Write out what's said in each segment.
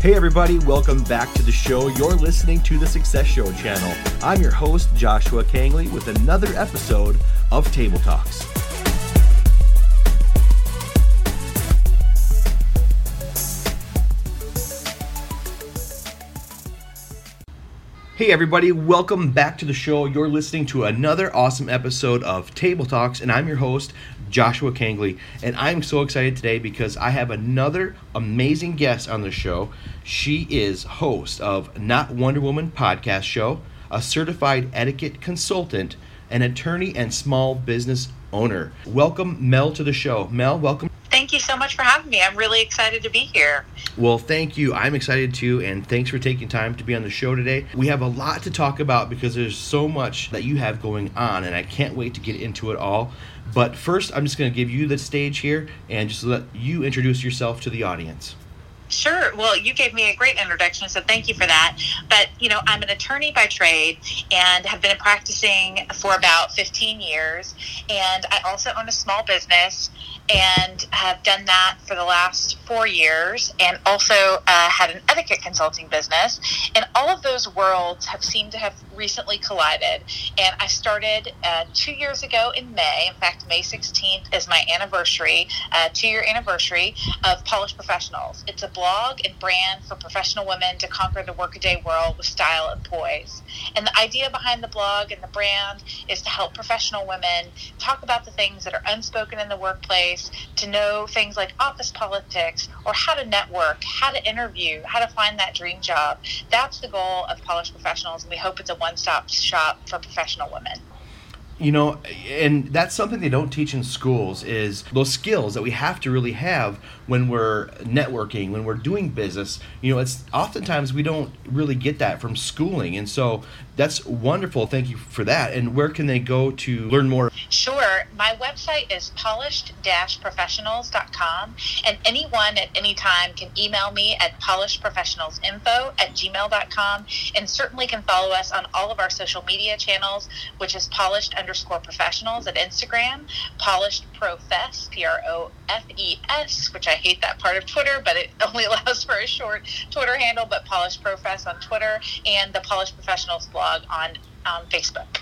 Hey, everybody, welcome back to the show. You're listening to the Success Show channel. I'm your host, Joshua Kangley, with another episode of Table Talks. Hey, everybody, welcome back to the show. You're listening to another awesome episode of Table Talks, and I'm your host, Joshua Kangley. And I'm so excited today because I have another amazing guest on the show. She is host of Not Wonder Woman podcast show, a certified etiquette consultant, an attorney, and small business owner. Welcome, Mel, to the show. Mel, welcome. Thank you so much for having me. I'm really excited to be here. Well, thank you. I'm excited too, and thanks for taking time to be on the show today. We have a lot to talk about because there's so much that you have going on, and I can't wait to get into it all. But first, I'm just going to give you the stage here and just let you introduce yourself to the audience. Sure. Well, you gave me a great introduction, so thank you for that. But, you know, I'm an attorney by trade and have been practicing for about 15 years. And I also own a small business and have done that for the last four years and also uh, had an etiquette consulting business. And all of those worlds have seemed to have recently collided. And I started uh, two years ago in May. In fact, May 16th is my anniversary, uh, two year anniversary of Polished Professionals. It's a blog and brand for professional women to conquer the workaday world with style and poise. And the idea behind the blog and the brand is to help professional women talk about the things that are unspoken in the workplace to know things like office politics or how to network, how to interview, how to find that dream job. That's the goal of Polished Professionals, and we hope it's a one stop shop for professional women you know and that's something they don't teach in schools is those skills that we have to really have when we're networking when we're doing business. You know it's oftentimes we don't really get that from schooling. And so that's wonderful. Thank you for that. And where can they go to learn more? Sure. My website is polished-professionals.com and anyone at any time can email me at polishedprofessionalsinfo at gmail.com and certainly can follow us on all of our social media channels which is polished underscore professionals at Instagram, polished profess, P R O F E S, which I hate that part of Twitter, but it only allows for a short Twitter handle, but polished profess on Twitter, and the polished professionals blog on um, Facebook.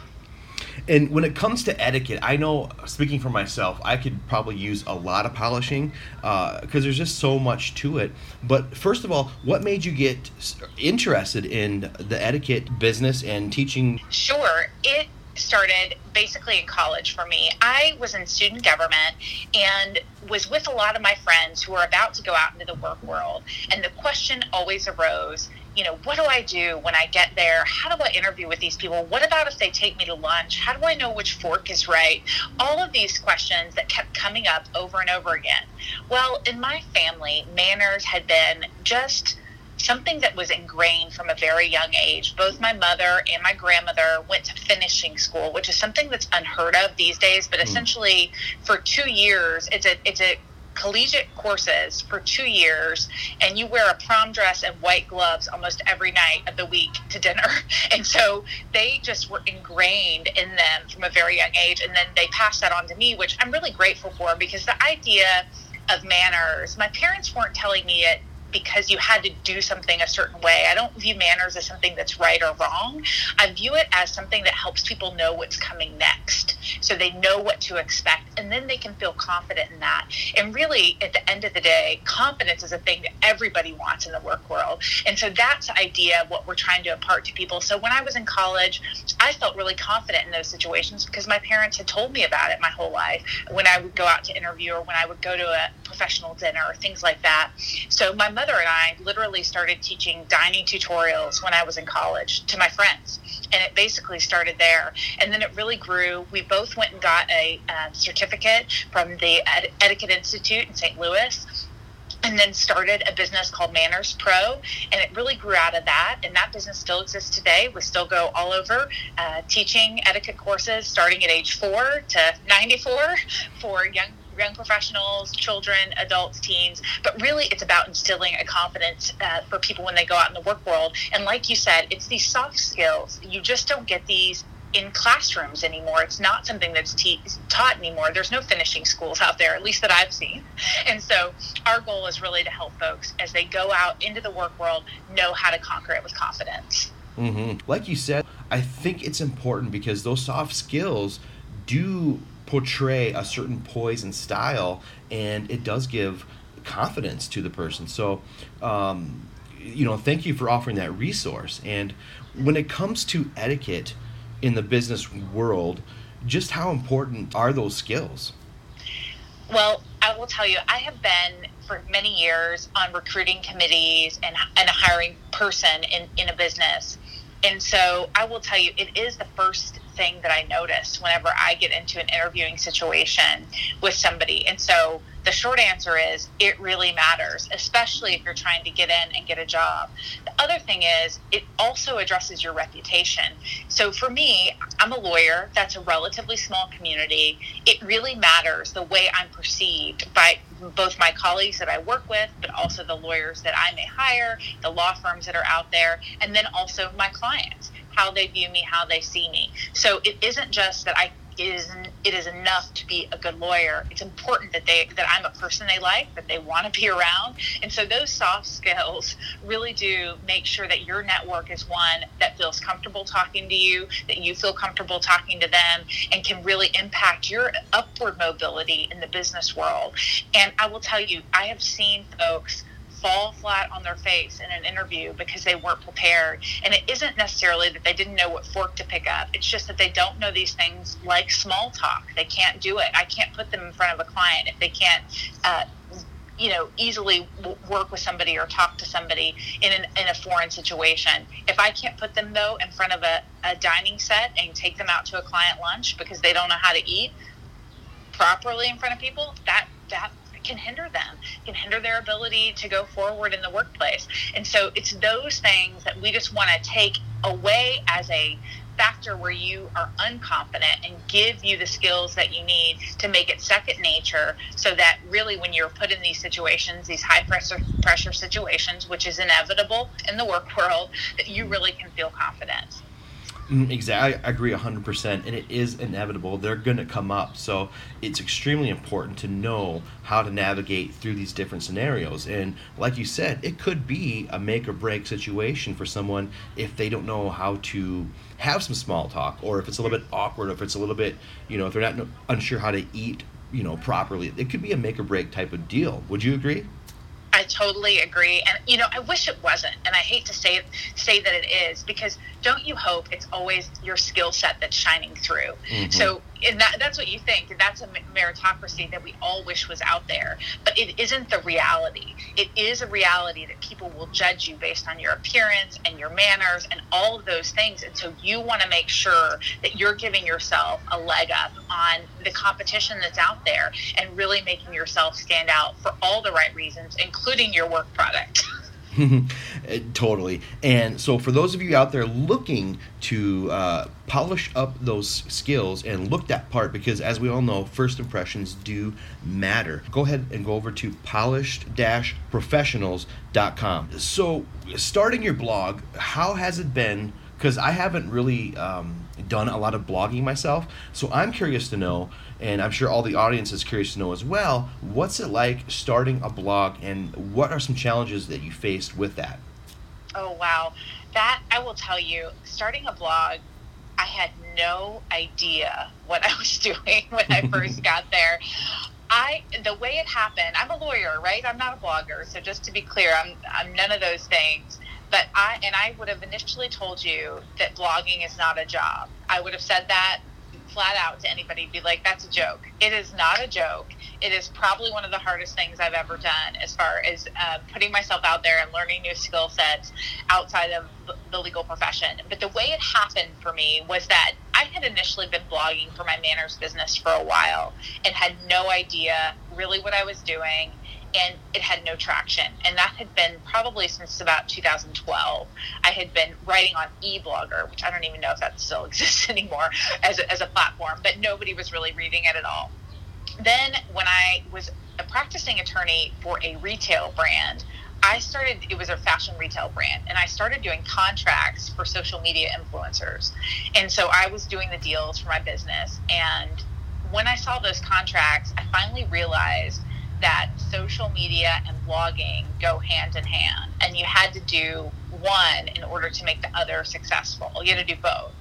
And when it comes to etiquette, I know, speaking for myself, I could probably use a lot of polishing because uh, there's just so much to it. But first of all, what made you get interested in the etiquette business and teaching? Sure. It started basically in college for me. I was in student government and was with a lot of my friends who were about to go out into the work world. And the question always arose you know, what do I do when I get there? How do I interview with these people? What about if they take me to lunch? How do I know which fork is right? All of these questions that kept coming up over and over again. Well, in my family, manners had been just something that was ingrained from a very young age. Both my mother and my grandmother went to finishing school, which is something that's unheard of these days. But mm. essentially, for two years, it's a it's a collegiate courses for two years and you wear a prom dress and white gloves almost every night of the week to dinner. And so they just were ingrained in them from a very young age and then they passed that on to me which i'm really grateful for because the idea of manners my parents weren't telling me it because you had to do something a certain way. I don't view manners as something that's right or wrong. I view it as something that helps people know what's coming next. So they know what to expect and then they can feel confident in that. And really, at the end of the day, confidence is a thing that everybody wants in the work world. And so that's the idea of what we're trying to impart to people. So when I was in college, I felt really confident in those situations because my parents had told me about it my whole life. When I would go out to interview or when I would go to a professional dinner things like that. So my mother and I literally started teaching dining tutorials when I was in college to my friends. And it basically started there. And then it really grew. We both went and got a uh, certificate from the Ed- Etiquette Institute in St. Louis and then started a business called Manners Pro, and it really grew out of that. And that business still exists today. We still go all over uh, teaching etiquette courses, starting at age four to 94 for young young professionals, children, adults, teens, but really it's about instilling a confidence uh, for people when they go out in the work world. And like you said, it's these soft skills. You just don't get these in classrooms anymore. It's not something that's te- taught anymore. There's no finishing schools out there, at least that I've seen. And so our goal is really to help folks as they go out into the work world know how to conquer it with confidence. Mm-hmm. Like you said, I think it's important because those soft skills do portray a certain poise and style, and it does give confidence to the person. So, um, you know, thank you for offering that resource. And when it comes to etiquette in the business world, just how important are those skills? Well, I will tell you, I have been for many years on recruiting committees and, and a hiring person in, in a business. And so I will tell you, it is the first thing that I notice whenever I get into an interviewing situation with somebody. And so the short answer is it really matters, especially if you're trying to get in and get a job. The other thing is it also addresses your reputation. So for me, I'm a lawyer, that's a relatively small community. It really matters the way I'm perceived by both my colleagues that I work with, but also the lawyers that I may hire, the law firms that are out there, and then also my clients, how they view me, how they see me. So it isn't just that I it is it is enough to be a good lawyer. It's important that they that I'm a person they like, that they want to be around, and so those soft skills really do make sure that your network is one that feels comfortable talking to you, that you feel comfortable talking to them, and can really impact your upward mobility in the business world. And I will tell you, I have seen folks fall flat on their face in an interview because they weren't prepared. And it isn't necessarily that they didn't know what fork to pick up, it's just that they don't know these things like small talk. They can't do it. I can't put them in front of a client if they can't. Uh, you know, easily work with somebody or talk to somebody in, an, in a foreign situation. If I can't put them though in front of a, a dining set and take them out to a client lunch because they don't know how to eat properly in front of people, that that can hinder them, can hinder their ability to go forward in the workplace. And so it's those things that we just want to take away as a factor where you are unconfident and give you the skills that you need to make it second nature so that really when you're put in these situations these high pressure pressure situations which is inevitable in the work world that you really can feel confident Mm, exactly, I agree 100%, and it is inevitable. They're going to come up. So it's extremely important to know how to navigate through these different scenarios. And like you said, it could be a make or break situation for someone if they don't know how to have some small talk, or if it's a little bit awkward, or if it's a little bit, you know, if they're not unsure how to eat, you know, properly. It could be a make or break type of deal. Would you agree? I totally agree, and you know, I wish it wasn't, and I hate to say say that it is because don't you hope it's always your skill set that's shining through? Mm-hmm. So and that, that's what you think. and That's a meritocracy that we all wish was out there. But it isn't the reality. It is a reality that people will judge you based on your appearance and your manners and all of those things. And so you want to make sure that you're giving yourself a leg up on the competition that's out there and really making yourself stand out for all the right reasons, including your work product. totally. And so, for those of you out there looking to uh, polish up those skills and look that part, because as we all know, first impressions do matter, go ahead and go over to polished professionals.com. So, starting your blog, how has it been? Because I haven't really um, done a lot of blogging myself. So, I'm curious to know and I'm sure all the audience is curious to know as well what's it like starting a blog and what are some challenges that you faced with that? Oh, wow. That I will tell you, starting a blog, I had no idea what I was doing when I first got there. I the way it happened, I'm a lawyer, right? I'm not a blogger. So just to be clear, I'm I'm none of those things. But I and I would have initially told you that blogging is not a job. I would have said that flat out to anybody be like that's a joke. It is not a joke. It is probably one of the hardest things i've ever done as far as uh, putting myself out there and learning new skill sets outside of the legal profession. But the way it happened for me was that i had initially been blogging for my manners business for a while and had no idea really what i was doing and it had no traction. And that had been probably since about 2012. I had been writing on eBlogger, which I don't even know if that still exists anymore as a, as a platform, but nobody was really reading it at all. Then, when I was a practicing attorney for a retail brand, I started, it was a fashion retail brand, and I started doing contracts for social media influencers. And so I was doing the deals for my business. And when I saw those contracts, I finally realized that social media and blogging go hand in hand, and you had to do one in order to make the other successful. You had to do both.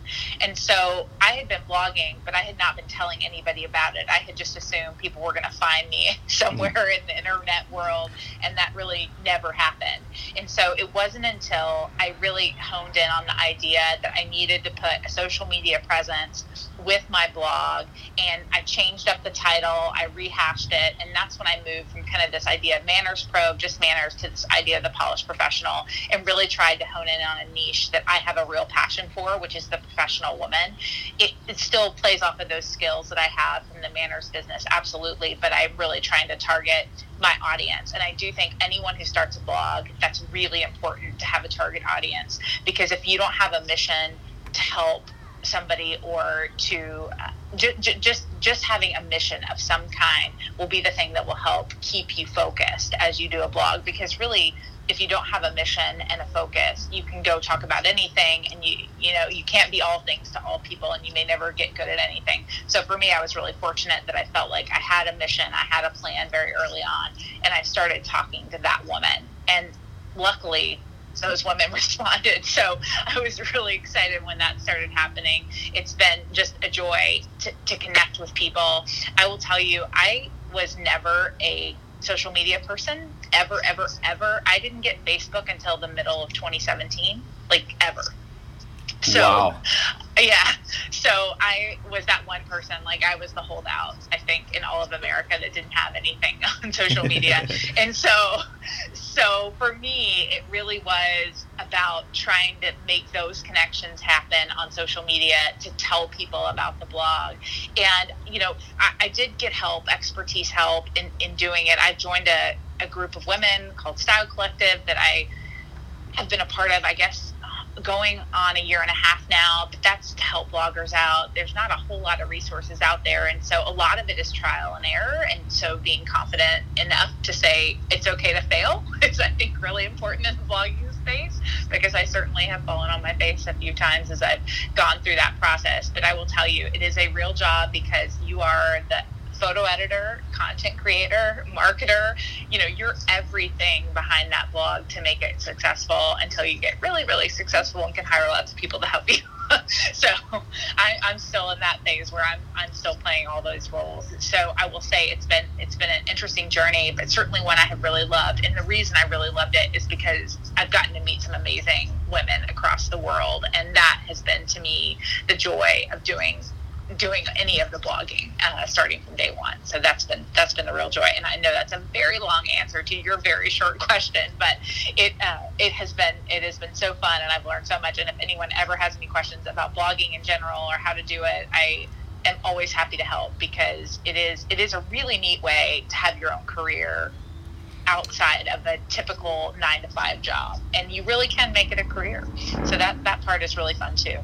And so I had been blogging, but I had not been telling anybody about it. I had just assumed people were going to find me somewhere in the internet world, and that really never happened. And so it wasn't until I really honed in on the idea that I needed to put a social media presence with my blog, and I changed up the title, I rehashed it, and that's when I moved from kind of this idea of Manners Pro, just manners, to this idea of the polished professional, and really tried to hone in on a niche that I have a real passion for, which is the professional woman. It, it still plays off of those skills that I have from the manners business, absolutely, but I'm really trying to target my audience. And I do think anyone who starts a blog, that's really important to have a target audience because if you don't have a mission to help somebody or to uh, j- j- just just having a mission of some kind will be the thing that will help keep you focused as you do a blog. Because really if you don't have a mission and a focus you can go talk about anything and you you know you can't be all things to all people and you may never get good at anything. So for me i was really fortunate that i felt like i had a mission i had a plan very early on and i started talking to that woman. And luckily those women responded. So I was really excited when that started happening. It's been just a joy to, to connect with people. I will tell you, I was never a social media person, ever, ever, ever. I didn't get Facebook until the middle of 2017, like ever. So, wow. yeah. So I was that one person, like I was the holdout, I think, in all of America that didn't have anything on social media. and so, so for me, it really was about trying to make those connections happen on social media to tell people about the blog. And, you know, I, I did get help, expertise help in, in doing it. I joined a, a group of women called Style Collective that I have been a part of, I guess, going on a year and a half now, but that's to help bloggers out. There's not a whole lot of resources out there. And so a lot of it is trial and error. And so being confident enough to say it's okay to fail is, I think, really important in the blogging space because I certainly have fallen on my face a few times as I've gone through that process. But I will tell you, it is a real job because you are the photo editor, content creator, marketer. You know, you're everything behind that blog to make it successful until you get really, really successful and can hire lots of people to help you. so I, I'm still in that phase where I'm I'm still playing all those roles. So I will say it's been it's been an interesting journey, but certainly one I have really loved. And the reason I really loved it is because I've gotten to meet some amazing women across the world, and that has been to me the joy of doing doing any of the blogging uh, starting from day one. So that's been that's been the real joy. And I know that's a very long answer to your very short question, but it uh, it has been it has been so fun, and I've learned so much. And if anyone ever has any questions about blogging in general or how to do it, I am always happy to help because it is it is a really neat way to have your own career outside of a typical nine to five job and you really can make it a career so that that part is really fun too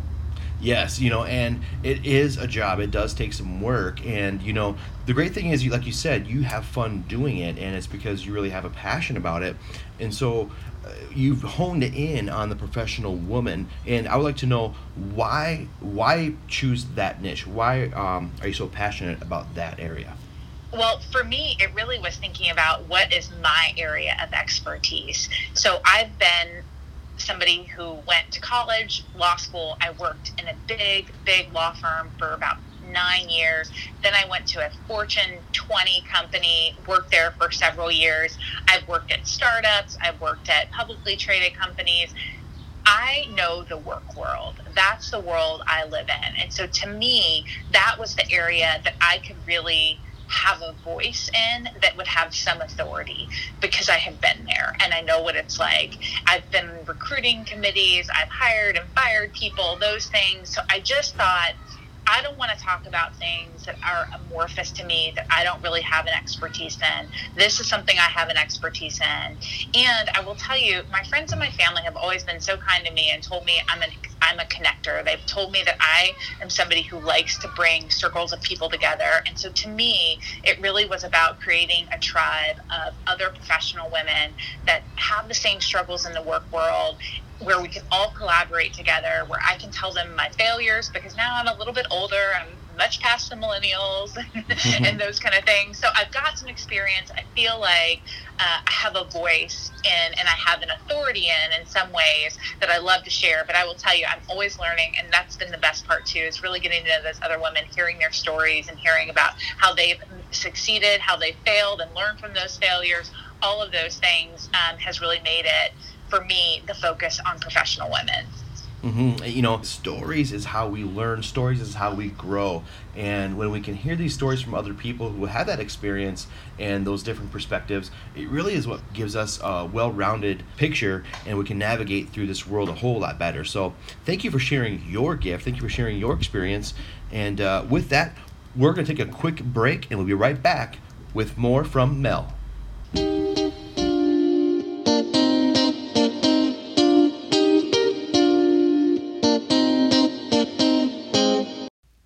Yes, you know, and it is a job. It does take some work, and you know, the great thing is, you like you said, you have fun doing it, and it's because you really have a passion about it, and so uh, you've honed in on the professional woman. And I would like to know why why choose that niche? Why um, are you so passionate about that area? Well, for me, it really was thinking about what is my area of expertise. So I've been somebody who went to college, law school. I worked in a big, big law firm for about nine years. Then I went to a Fortune 20 company, worked there for several years. I've worked at startups, I've worked at publicly traded companies. I know the work world. That's the world I live in. And so to me, that was the area that I could really have a voice in that would have some authority because I have been there and I know what it's like. I've been recruiting committees, I've hired and fired people, those things. So I just thought I don't want to talk about things that are amorphous to me that I don't really have an expertise in. This is something I have an expertise in. And I will tell you, my friends and my family have always been so kind to me and told me I'm an I'm a connector. They've told me that I am somebody who likes to bring circles of people together. And so to me, it really was about creating a tribe of other professional women that have the same struggles in the work world where we can all collaborate together, where I can tell them my failures because now I'm a little bit older. I'm much past the millennials and those kind of things. So I've got some experience. I feel like uh, I have a voice in and I have an authority in in some ways that I love to share. But I will tell you, I'm always learning, and that's been the best part too. Is really getting to know those other women, hearing their stories, and hearing about how they've succeeded, how they failed, and learned from those failures. All of those things um, has really made it for me the focus on professional women. Mm-hmm. You know, stories is how we learn. Stories is how we grow. And when we can hear these stories from other people who have that experience and those different perspectives, it really is what gives us a well-rounded picture, and we can navigate through this world a whole lot better. So, thank you for sharing your gift. Thank you for sharing your experience. And uh, with that, we're going to take a quick break, and we'll be right back with more from Mel.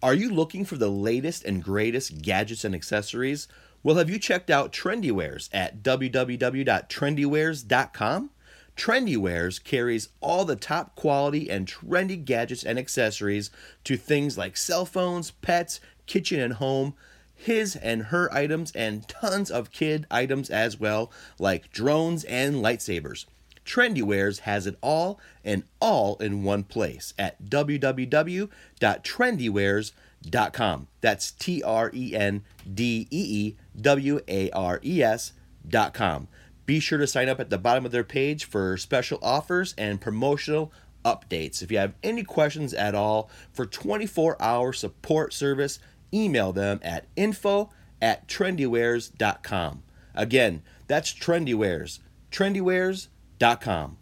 Are you looking for the latest and greatest gadgets and accessories? Well, have you checked out Trendeewares at www.trendeewares.com? Trendeewares carries all the top quality and trendy gadgets and accessories to things like cell phones, pets, kitchen and home, his and her items, and tons of kid items as well, like drones and lightsabers. Trendeewares has it all and all in one place at www.trendeewares.com. That's T R E N D E E W A R E S.com. Be sure to sign up at the bottom of their page for special offers and promotional updates. If you have any questions at all for 24 hour support service, email them at info at trendeewares.com. Again, that's Trendeewares. Trendeewares.com com.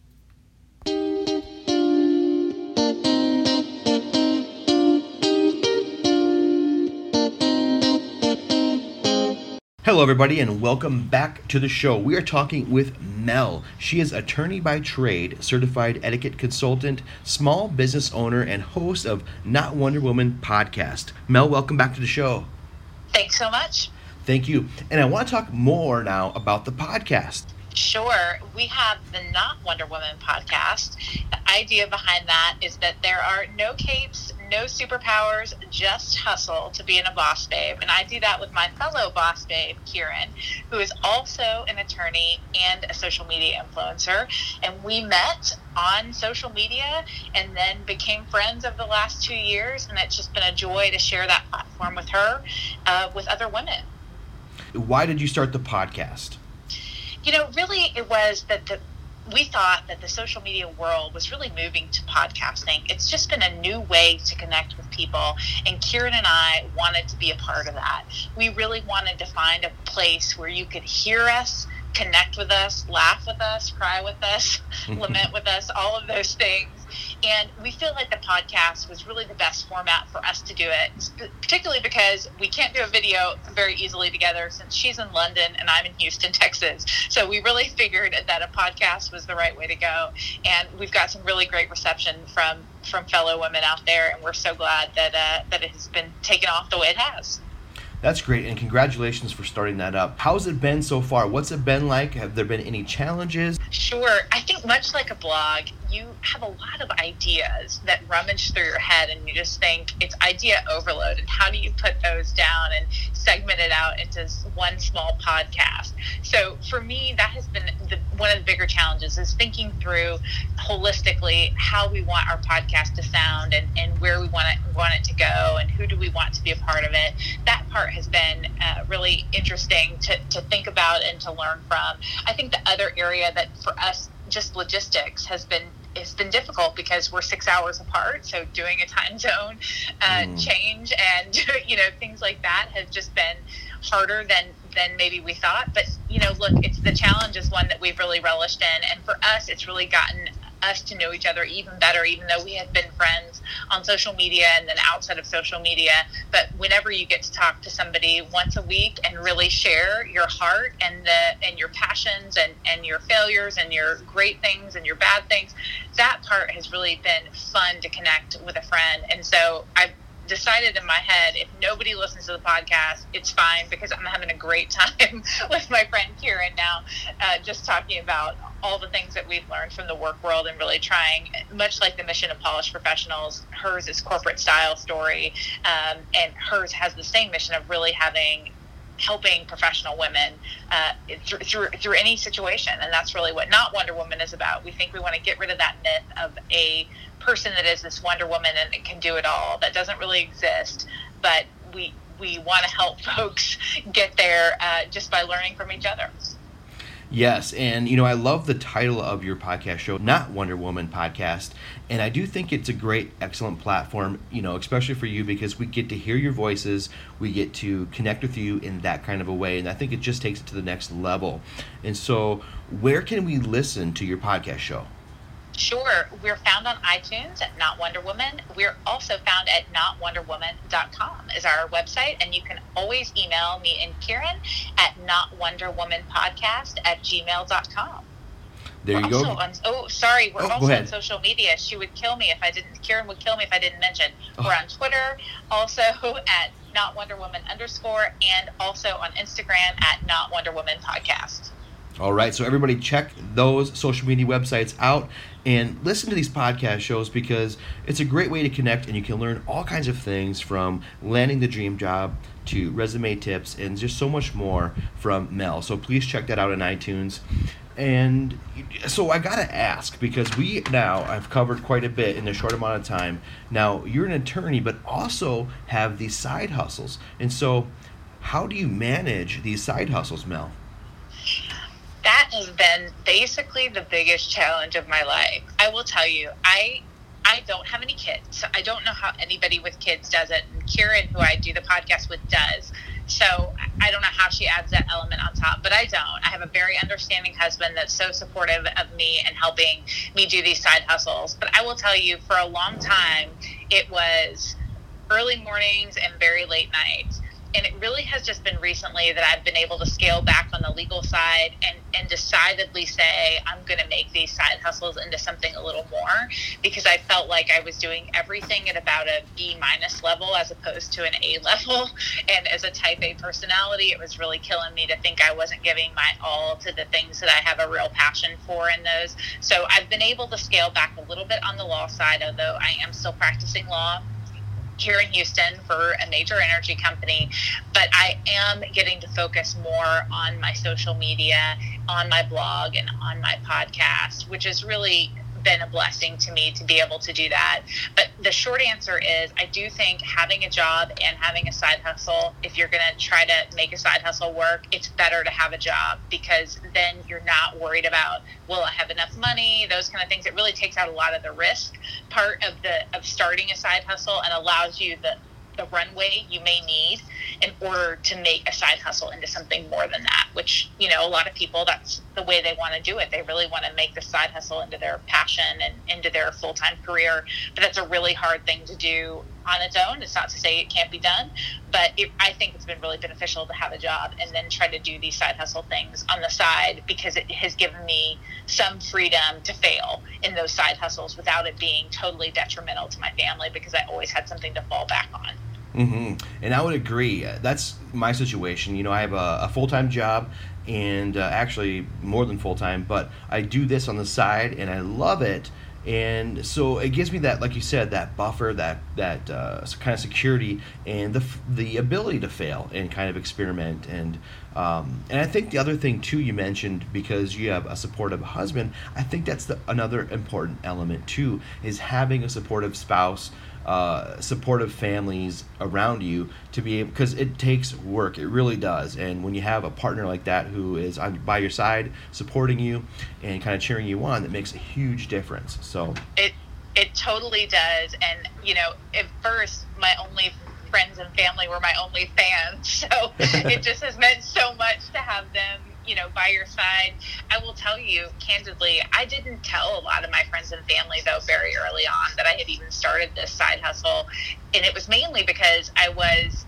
Hello, everybody, and welcome back to the show. We are talking with Mel. She is attorney by trade, certified etiquette consultant, small business owner, and host of Not Wonder Woman podcast. Mel, welcome back to the show. Thanks so much. Thank you. And I want to talk more now about the podcast. Sure. We have the Not Wonder Woman podcast. The idea behind that is that there are no capes, no superpowers, just hustle to being a boss babe. And I do that with my fellow boss babe, Kieran, who is also an attorney and a social media influencer. And we met on social media and then became friends over the last two years. And it's just been a joy to share that platform with her, uh, with other women. Why did you start the podcast? You know, really it was that the we thought that the social media world was really moving to podcasting. It's just been a new way to connect with people. And Kieran and I wanted to be a part of that. We really wanted to find a place where you could hear us, connect with us, laugh with us, cry with us, lament with us, all of those things. And we feel like the podcast was really the best format for us to do it, particularly because we can't do a video very easily together since she's in London and I'm in Houston, Texas. So we really figured that a podcast was the right way to go. And we've got some really great reception from from fellow women out there, and we're so glad that uh, that it has been taken off the way it has. That's great, and congratulations for starting that up. How's it been so far? What's it been like? Have there been any challenges? Sure. I think much like a blog, you have a lot of ideas that rummage through your head, and you just think it's idea overload. And how do you put those down and segment it out into one small podcast? So for me, that has been the, one of the bigger challenges is thinking through holistically how we want our podcast to sound and, and where we want it want it to go and who do we want to be a part of it. That part has been uh, really interesting to, to think about and to learn from. I think the other area that for us, just logistics has been it's been difficult because we're six hours apart. So doing a time zone uh, mm. change and you know things like that has just been harder than than maybe we thought. But you know, look, it's the challenge is one that we've really relished in, and for us, it's really gotten us to know each other even better, even though we had been friends on social media and then outside of social media. But whenever you get to talk to somebody once a week and really share your heart and the and your passions and, and your failures and your great things and your bad things, that part has really been fun to connect with a friend. And so I've decided in my head if nobody listens to the podcast, it's fine because I'm having a great time with my friend Kieran now, uh, just talking about all the things that we've learned from the work world and really trying, much like the mission of Polished Professionals, hers is corporate style story, um, and hers has the same mission of really having helping professional women uh, through, through, through any situation and that's really what not wonder woman is about. We think we want to get rid of that myth of a person that is this wonder woman and can do it all. That doesn't really exist but we we want to help folks get there uh, just by learning from each other Yes, and you know, I love the title of your podcast show, not Wonder Woman podcast. And I do think it's a great, excellent platform, you know, especially for you because we get to hear your voices, we get to connect with you in that kind of a way. And I think it just takes it to the next level. And so, where can we listen to your podcast show? Sure. We're found on iTunes at Not Wonder Woman. We're also found at notwonderwoman.com is our website. And you can always email me and Kieran at notwonderwomanpodcast at gmail.com. There we're you go. On, oh, sorry. We're Oh, also on social media. She would kill me if I didn't. Kieran would kill me if I didn't mention. Oh. We're on Twitter, also at Not Wonder Woman underscore, and also on Instagram at Not Wonder Woman Podcast. All right, so everybody check those social media websites out and listen to these podcast shows because it's a great way to connect and you can learn all kinds of things from landing the dream job to resume tips and just so much more from Mel. So please check that out on iTunes. And so I got to ask because we now I've covered quite a bit in a short amount of time. Now, you're an attorney but also have these side hustles. And so how do you manage these side hustles, Mel? That has been basically the biggest challenge of my life. I will tell you, I I don't have any kids. I don't know how anybody with kids does it. And Kieran, who I do the podcast with, does. So I don't know how she adds that element on top, but I don't. I have a very understanding husband that's so supportive of me and helping me do these side hustles. But I will tell you, for a long time, it was early mornings and very late nights and it really has just been recently that I've been able to scale back on the legal side and, and decidedly say I'm going to make these side hustles into something a little more because I felt like I was doing everything at about a B minus level as opposed to an A level. And as a type A personality, it was really killing me to think I wasn't giving my all to the things that I have a real passion for in those. So I've been able to scale back a little bit on the law side, although I am still practicing law here in Houston for a major energy company, but I am getting to focus more on my social media, on my blog, and on my podcast, which is really been a blessing to me to be able to do that. But the short answer is I do think having a job and having a side hustle, if you're going to try to make a side hustle work, it's better to have a job because then you're not worried about will I have enough money, those kind of things. It really takes out a lot of the risk part of the of starting a side hustle and allows you the the runway you may need in order to make a side hustle into something more than that which you know a lot of people that's the way they want to do it. They really want to make the side hustle into their passion and into their full-time career but that's a really hard thing to do on its own. It's not to say it can't be done but it, i think it's been really beneficial to have a job and then try to do these side hustle things on the side because it has given me some freedom to fail in those side hustles without it being totally detrimental to my family because i always had something to fall back on hmm And I would agree. Uh, That's my situation. You know, I have a, a full time job, and uh, actually more than full time, but I do this on the side, and I love it. And so it gives me that, like you said, that buffer, that that uh, kind of security, and the the ability to fail and kind of experiment. And um, and I think the other thing too you mentioned because you have a supportive husband, I think that's the, another important element too is having a supportive spouse uh, supportive families around you to be able because it takes work it really does. And when you have a partner like that who is on, by your side supporting you and kind of cheering you on that makes a huge difference. So it it totally does. And you know at first my only friends and family were my only fans. So it just has meant so much to have them you know, by your side. I will tell you candidly, I didn't tell a lot of my friends and family though very early on that I had even started this side hustle, and it was mainly because I was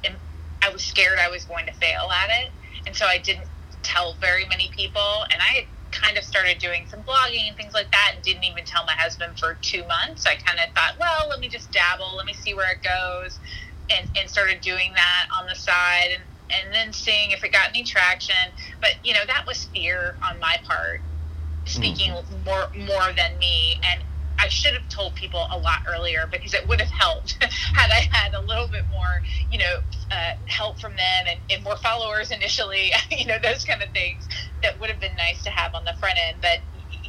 I was scared I was going to fail at it, and so I didn't tell very many people, and I had kind of started doing some blogging and things like that and didn't even tell my husband for two months. I kind of thought, well, let me just dabble, let me see where it goes, and, and started doing that on the side. And, and then seeing if it got any traction. But, you know, that was fear on my part, speaking mm-hmm. more, more than me. And I should have told people a lot earlier because it would have helped had I had a little bit more, you know, uh, help from them and, and more followers initially, you know, those kind of things that would have been nice to have on the front end. But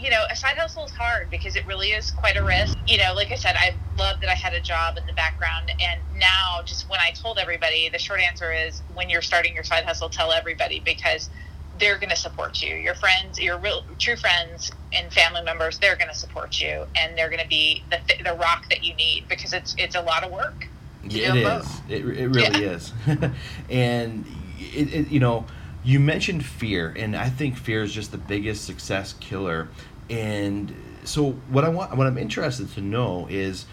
you know, a side hustle is hard because it really is quite a risk. You know, like I said, I love that I had a job in the background. And now, just when I told everybody, the short answer is when you're starting your side hustle, tell everybody because they're going to support you. Your friends, your real true friends and family members, they're going to support you, and they're going to be the the rock that you need because it's it's a lot of work. Yeah, it is. It, it really yeah. is. and it, it, you know, you mentioned fear, and I think fear is just the biggest success killer. And so, what I want, what I'm interested to know is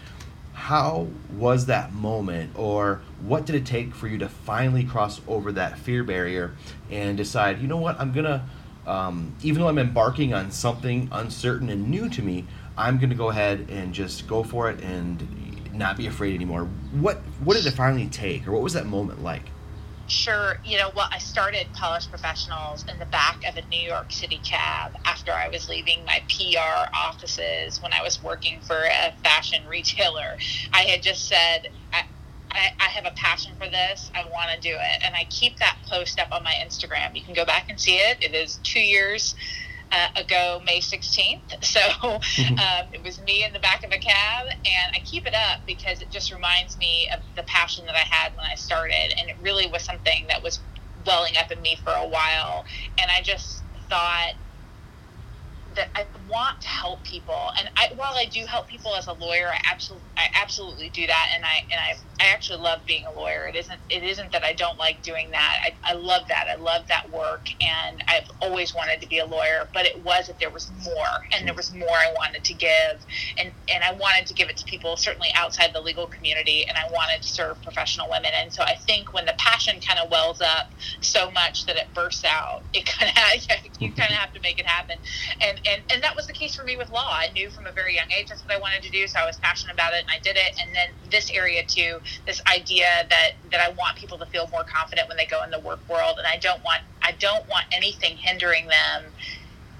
how was that moment or what did it take for you to finally cross over that fear barrier and decide you know what? I'm gonna um, even though i'm embarking on something uncertain and new to me i'm gonna go ahead and just go for it and not be afraid anymore. What what did it finally take or what was that moment like sure, you know, well, I started Polished Professionals in the back of a New York City cab after I was leaving my PR offices when I was working for a fashion retailer. I had just said, I, I, I have a passion for this. I want to do it. And I keep that post up on my Instagram. You can go back and see it. It is two years uh, ago, May 16th. So mm-hmm. um, it was me in the back of a cab, and I keep it up because it just reminds me of the passion that I had when I started, and it really was something that was welling up in me for a while. And I just thought that I want to help people, and I, while I do help people as a lawyer, I absolutely, I absolutely do that, and I, and I, I actually love being a lawyer. It isn't, it isn't that I don't like doing that. I, I love that. I love that work, and I've always wanted to be a lawyer. But it was that there was more, and there was more I wanted to give, and and I wanted to give it to people certainly outside the legal community, and I wanted to serve professional women. And so I think when the passion kind of wells up so much that it bursts out, it kind of you kind of have to make it happen, and and and that was the case for me with law. I knew from a very young age that's what I wanted to do, so I was passionate about it and I did it. And then this area too, this idea that that I want people to feel more confident when they go in the work world, and I don't want I don't want anything hindering them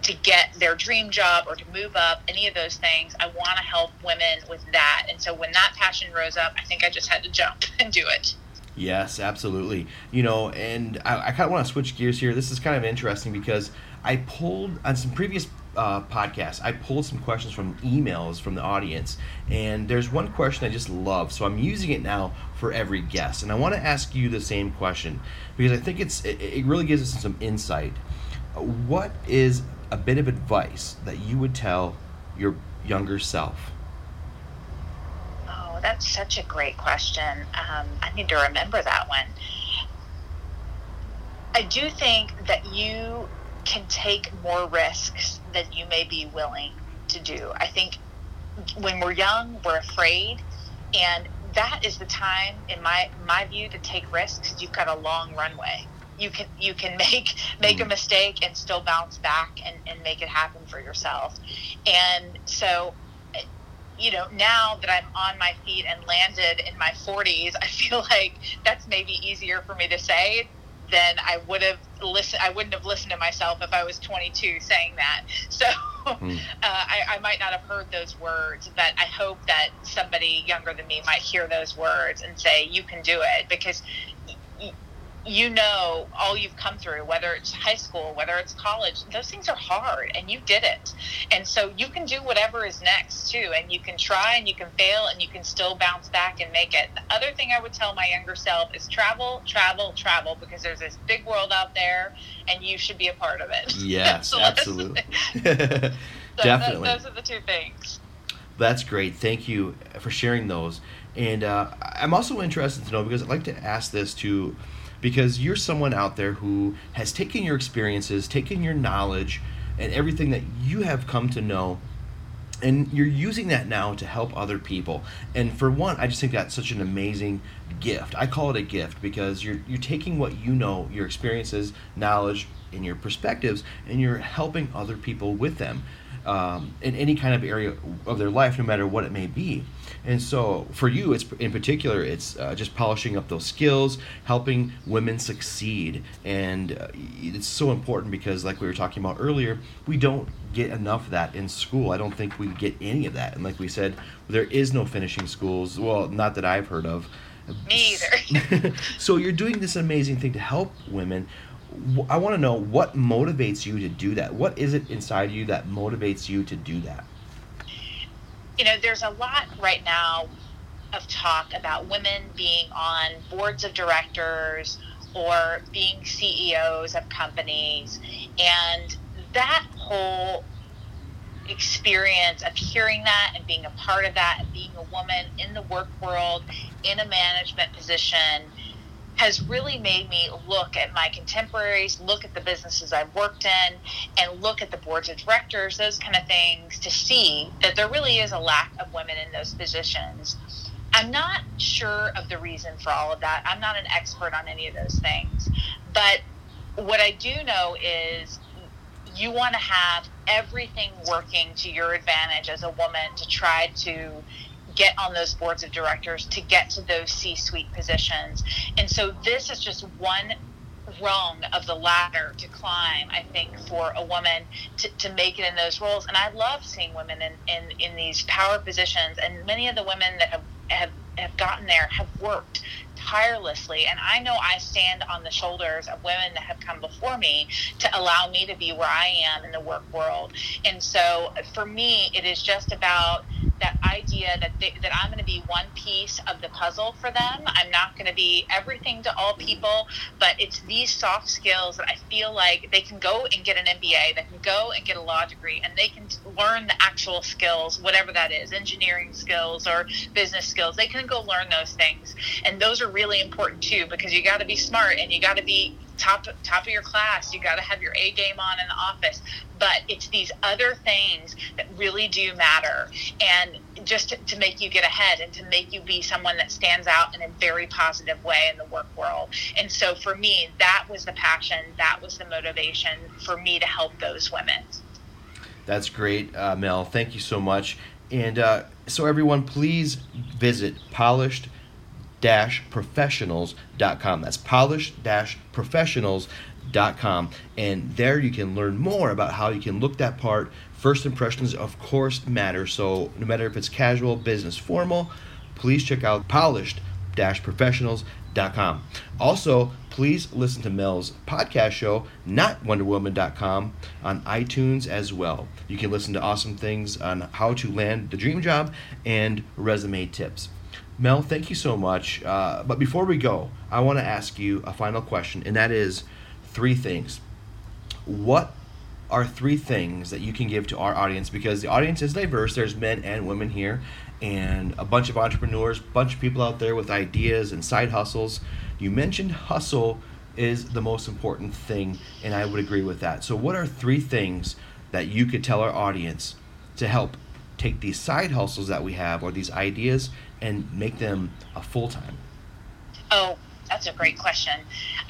to get their dream job or to move up, any of those things. I want to help women with that. And so when that passion rose up, I think I just had to jump and do it. Yes, absolutely. You know, and I, I kind of want to switch gears here. This is kind of interesting because I pulled on some previous uh, podcast, I pulled some questions from emails from the audience, and there's one question I just love, so I'm using it now for every guest, and I want to ask you the same question because I think it's it, it really gives us some insight. What is a bit of advice that you would tell your younger self? Oh, that's such a great question. Um, I need to remember that one. I do think that you can take more risks than you may be willing to do. I think when we're young, we're afraid, and that is the time, in my my view, to take risks. You've got a long runway. You can you can make make a mm. mistake and still bounce back and, and make it happen for yourself. And so you know, now that I'm on my feet and landed in my 40s, I feel like that's maybe easier for me to say then I would have listened. I wouldn't have listened to myself if I was 22 saying that. So mm. uh, I, I, might not have heard those words, but I hope that somebody younger than me might hear those words and say, "You can do it," because you know all you've come through, whether it's high school, whether it's college, those things are hard and you did it. And so you can do whatever is next too. And you can try and you can fail and you can still bounce back and make it. The other thing I would tell my younger self is travel, travel, travel because there's this big world out there and you should be a part of it. Yes, so absolutely. so Definitely. those are the two things. That's great. Thank you for sharing those. And uh, I'm also interested to know because I'd like to ask this to because you're someone out there who has taken your experiences, taken your knowledge, and everything that you have come to know and you're using that now to help other people. And for one i just think that's such an amazing gift. I call it a gift because you're you're taking what you know your experiences knowledge and your perspectives and you're helping other people with them um, in any kind of area of their life no matter what it may be and so for you, it's in particular, it's uh, just polishing up those skills, helping women succeed, and uh, it's so important because, like we were talking about earlier, we don't get enough of that in school. I don't think we get any of that, and like we said, there is no finishing schools. Well, not that I've heard of. Me either. so you're doing this amazing thing to help women. I want to know what motivates you to do that. What is it inside you that motivates you to do that? you know, there's a lot right now of talk about women being on boards of directors or being CEOs of companies. And that whole experience of hearing that and being a part of that and being a woman in the work world in a management position has really made me look at my contemporaries, look at the businesses I've worked in, and look at the boards of directors, those kind of things, to see that there really is a lack of women in those positions. I'm not sure of the reason for all of that. I'm not an expert on any of those things. But what I do know is you want to have everything working to your advantage as a woman to try to get on those boards of directors to get to those C suite positions. And so this is just one rung of the ladder to climb, I think, for a woman to, to make it in those roles. And I love seeing women in, in, in these power positions. And many of the women that have, have, have gotten there have worked tirelessly. And I know I stand on the shoulders of women that have come before me to allow me to be where I am in the work world. And so for me, it is just about that idea that they, that I'm going to be one piece of the puzzle for them. I'm not going to be everything to all people, but it's these soft skills that I feel like they can go and get an MBA, they can go and get a law degree, and they can learn the actual skills, whatever that is, engineering skills or business skills. They can go learn those things, and those are really important too because you got to be smart and you got to be top top of your class. You got to have your A game on in the office. But it's these other things that really do matter, and just to, to, make you get ahead and to make you be someone that stands out in a very positive way in the work world. And so for me, that was the passion, that was the motivation for me to help those women. That's great, uh, Mel. Thank you so much. And uh, so, everyone, please visit polished professionals.com. That's polished professionals.com. And there you can learn more about how you can look that part. First impressions, of course, matter. So no matter if it's casual, business, formal, please check out polished professionals.com. Also, please listen to Mel's podcast show, not notwonderwoman.com, on iTunes as well. You can listen to awesome things on how to land the dream job and resume tips. Mel, thank you so much. Uh, but before we go, I want to ask you a final question, and that is three things. What are three things that you can give to our audience? Because the audience is diverse. There's men and women here, and a bunch of entrepreneurs, bunch of people out there with ideas and side hustles. You mentioned hustle is the most important thing, and I would agree with that. So, what are three things that you could tell our audience to help take these side hustles that we have or these ideas and make them a full time? Oh, that's a great question.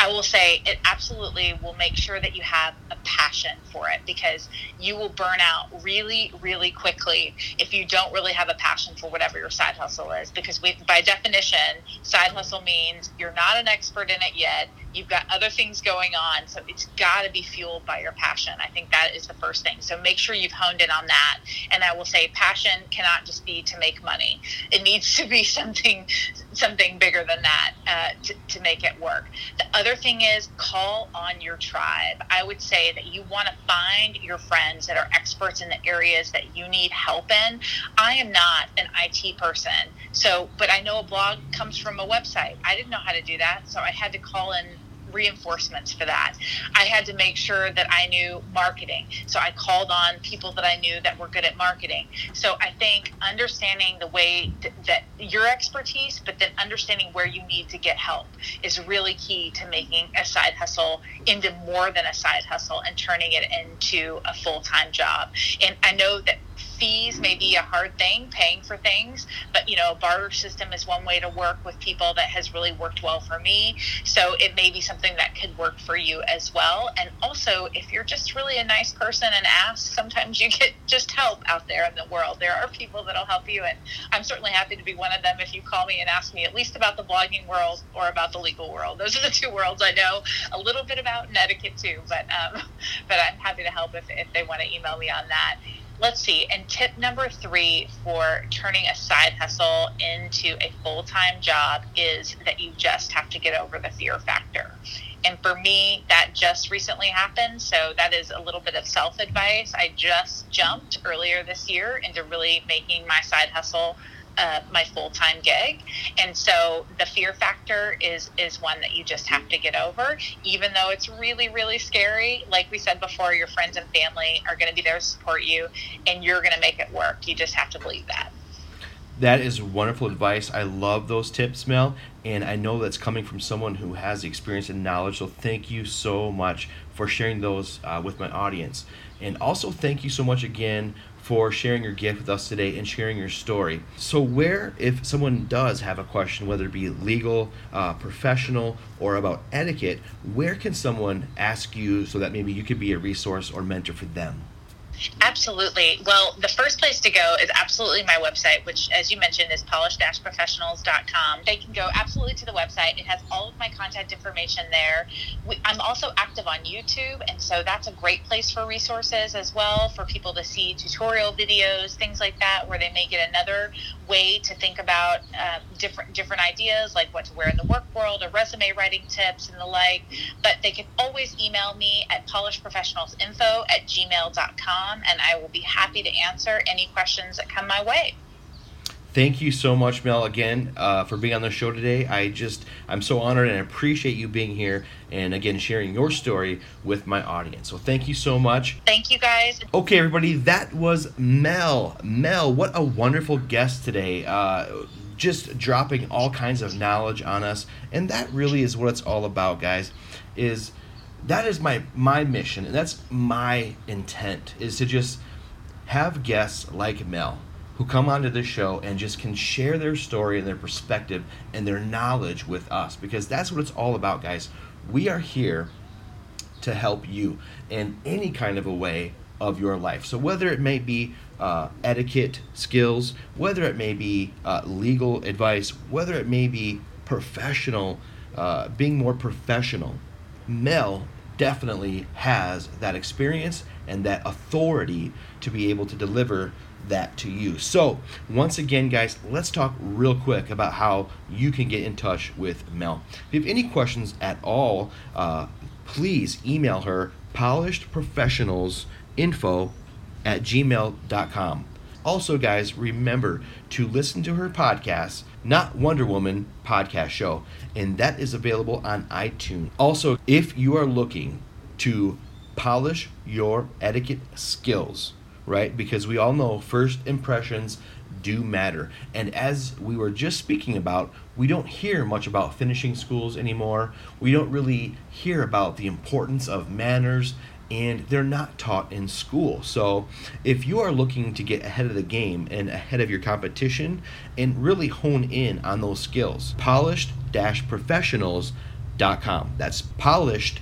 I will say it absolutely will make sure that you have a passion for it because you will burn out really, really quickly if you don't really have a passion for whatever your side hustle is. Because we, by definition, side hustle means you're not an expert in it yet. You've got other things going on, so it's got to be fueled by your passion. I think that is the first thing. So make sure you've honed in on that. And I will say, passion cannot just be to make money. It needs to be something, something bigger than that uh, to, to make it work. The other thing is call on your tribe. I would say that you want to find your friends that are experts in the areas that you need help in. I am not an IT person, so but I know a blog comes from a website. I didn't know how to do that, so I had to call in reinforcements for that. I had to make sure that I knew marketing. So I called on people that I knew that were good at marketing. So I think understanding the way th- that your expertise, but then understanding where you need to get help is really key to making a side hustle into more than a side hustle and turning it into a full time job. And I know that fees may be a hard thing, paying for things, but you know, a barter system is one way to work with people that has really worked well for me. So it may be something that could work for you as well. And also, if you're just really a nice person and ask, sometimes you get just help out there in the world. There are people that'll help you, and I'm certainly happy to be one of them if you call me and ask me at least about the blogging world or about the legal world. Those are the two worlds I know a little bit about in etiquette too, but um, but I'm happy to help if, if they want to email me on that let's see. And tip number three for turning a side hustle into a full time job is that you just have to get over the fear factor. And for me, that just recently happened. So that is a little bit of self advice. I just jumped earlier this year into really making my side hustle uh, my full time gig, and so the fear factor is is one that you just have to get over, even though it's really really scary. Like we said before, your friends and family are going to be there to support you, and you're going to make it work. You just have to believe that. That is wonderful advice. I love those tips, Mel, and I know that's coming from someone who has the experience and knowledge. So thank you so much for sharing those uh, with my audience. And also, thank you so much again for sharing your gift with us today and sharing your story. So, where, if someone does have a question, whether it be legal, uh, professional, or about etiquette, where can someone ask you so that maybe you could be a resource or mentor for them? Absolutely. Well, the first place to go is absolutely my website, which, as you mentioned, is polished-professionals.com. They can go absolutely to the website. It has all of my contact information there. We, I'm also active on YouTube, and so that's a great place for resources as well for people to see tutorial videos, things like that, where they may get another way to think about uh, different different ideas, like what to wear in the work world, or resume writing tips, and the like. But they can always email me at polishedprofessionalsinfo at gmail.com and I will be happy to answer any questions that come my way. Thank you so much, Mel, again uh, for being on the show today. I just I'm so honored and appreciate you being here and again sharing your story with my audience. So thank you so much. Thank you, guys. Okay, everybody, that was Mel. Mel, what a wonderful guest today. Uh, just dropping all kinds of knowledge on us, and that really is what it's all about, guys. Is that is my my mission and that's my intent is to just have guests like Mel who come onto this show and just can share their story and their perspective and their knowledge with us because that's what it's all about guys. We are here to help you in any kind of a way of your life. So whether it may be uh, etiquette skills whether it may be uh, legal advice whether it may be professional uh, being more professional mel definitely has that experience and that authority to be able to deliver that to you. So, once again, guys, let's talk real quick about how you can get in touch with Mel. If you have any questions at all, uh, please email her polishedprofessionalsinfo at gmail.com. Also, guys, remember to listen to her podcast, Not Wonder Woman Podcast Show, and that is available on iTunes. Also, if you are looking to polish your etiquette skills, right? Because we all know first impressions do matter. And as we were just speaking about, we don't hear much about finishing schools anymore. We don't really hear about the importance of manners and they're not taught in school. So, if you are looking to get ahead of the game and ahead of your competition and really hone in on those skills, polished professionals.com. That's polished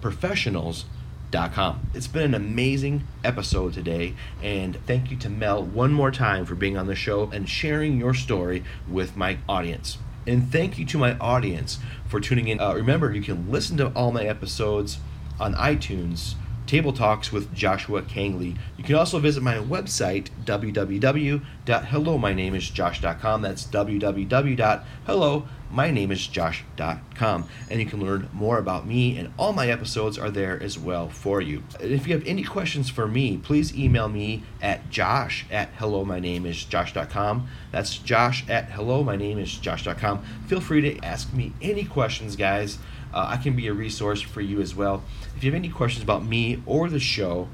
professionals.com. It's been an amazing episode today, and thank you to Mel one more time for being on the show and sharing your story with my audience. And thank you to my audience for tuning in. Uh, remember, you can listen to all my episodes on iTunes, Table Talks with Joshua Kangley. You can also visit my website, www.hellomynameisjosh.com. That's www.hellomynameisjosh.com. And you can learn more about me, and all my episodes are there as well for you. If you have any questions for me, please email me at josh at hellomynameisjosh.com. That's josh at hellomynameisjosh.com. Feel free to ask me any questions, guys. Uh, I can be a resource for you as well. If you have any questions about me or the show,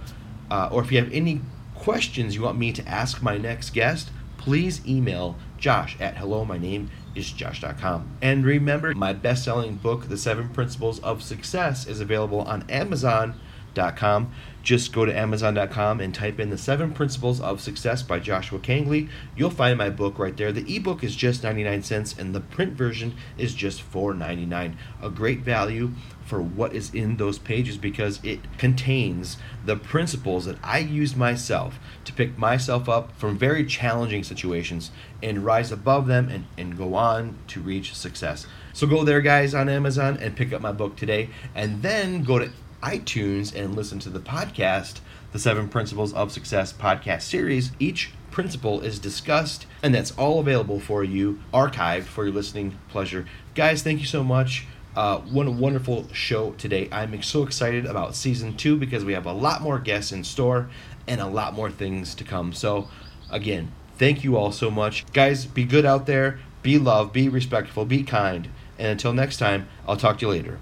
uh, or if you have any questions you want me to ask my next guest, please email josh at hello my name is josh.com and remember my best-selling book the seven principles of success is available on amazon.com just go to amazon.com and type in the seven principles of success by joshua kangley. You'll find my book right there. The ebook is just 99 cents and the print version is just 4.99 a great value for what is in those pages because it contains the principles that I use myself to pick myself up from very challenging situations and rise above them and, and go on to reach success. So go there, guys, on Amazon and pick up my book today, and then go to iTunes and listen to the podcast, the Seven Principles of Success podcast series. Each principle is discussed, and that's all available for you, archived for your listening pleasure. Guys, thank you so much. Uh, what a wonderful show today. I'm so excited about season two because we have a lot more guests in store and a lot more things to come. So, again, thank you all so much. Guys, be good out there, be loved, be respectful, be kind. And until next time, I'll talk to you later.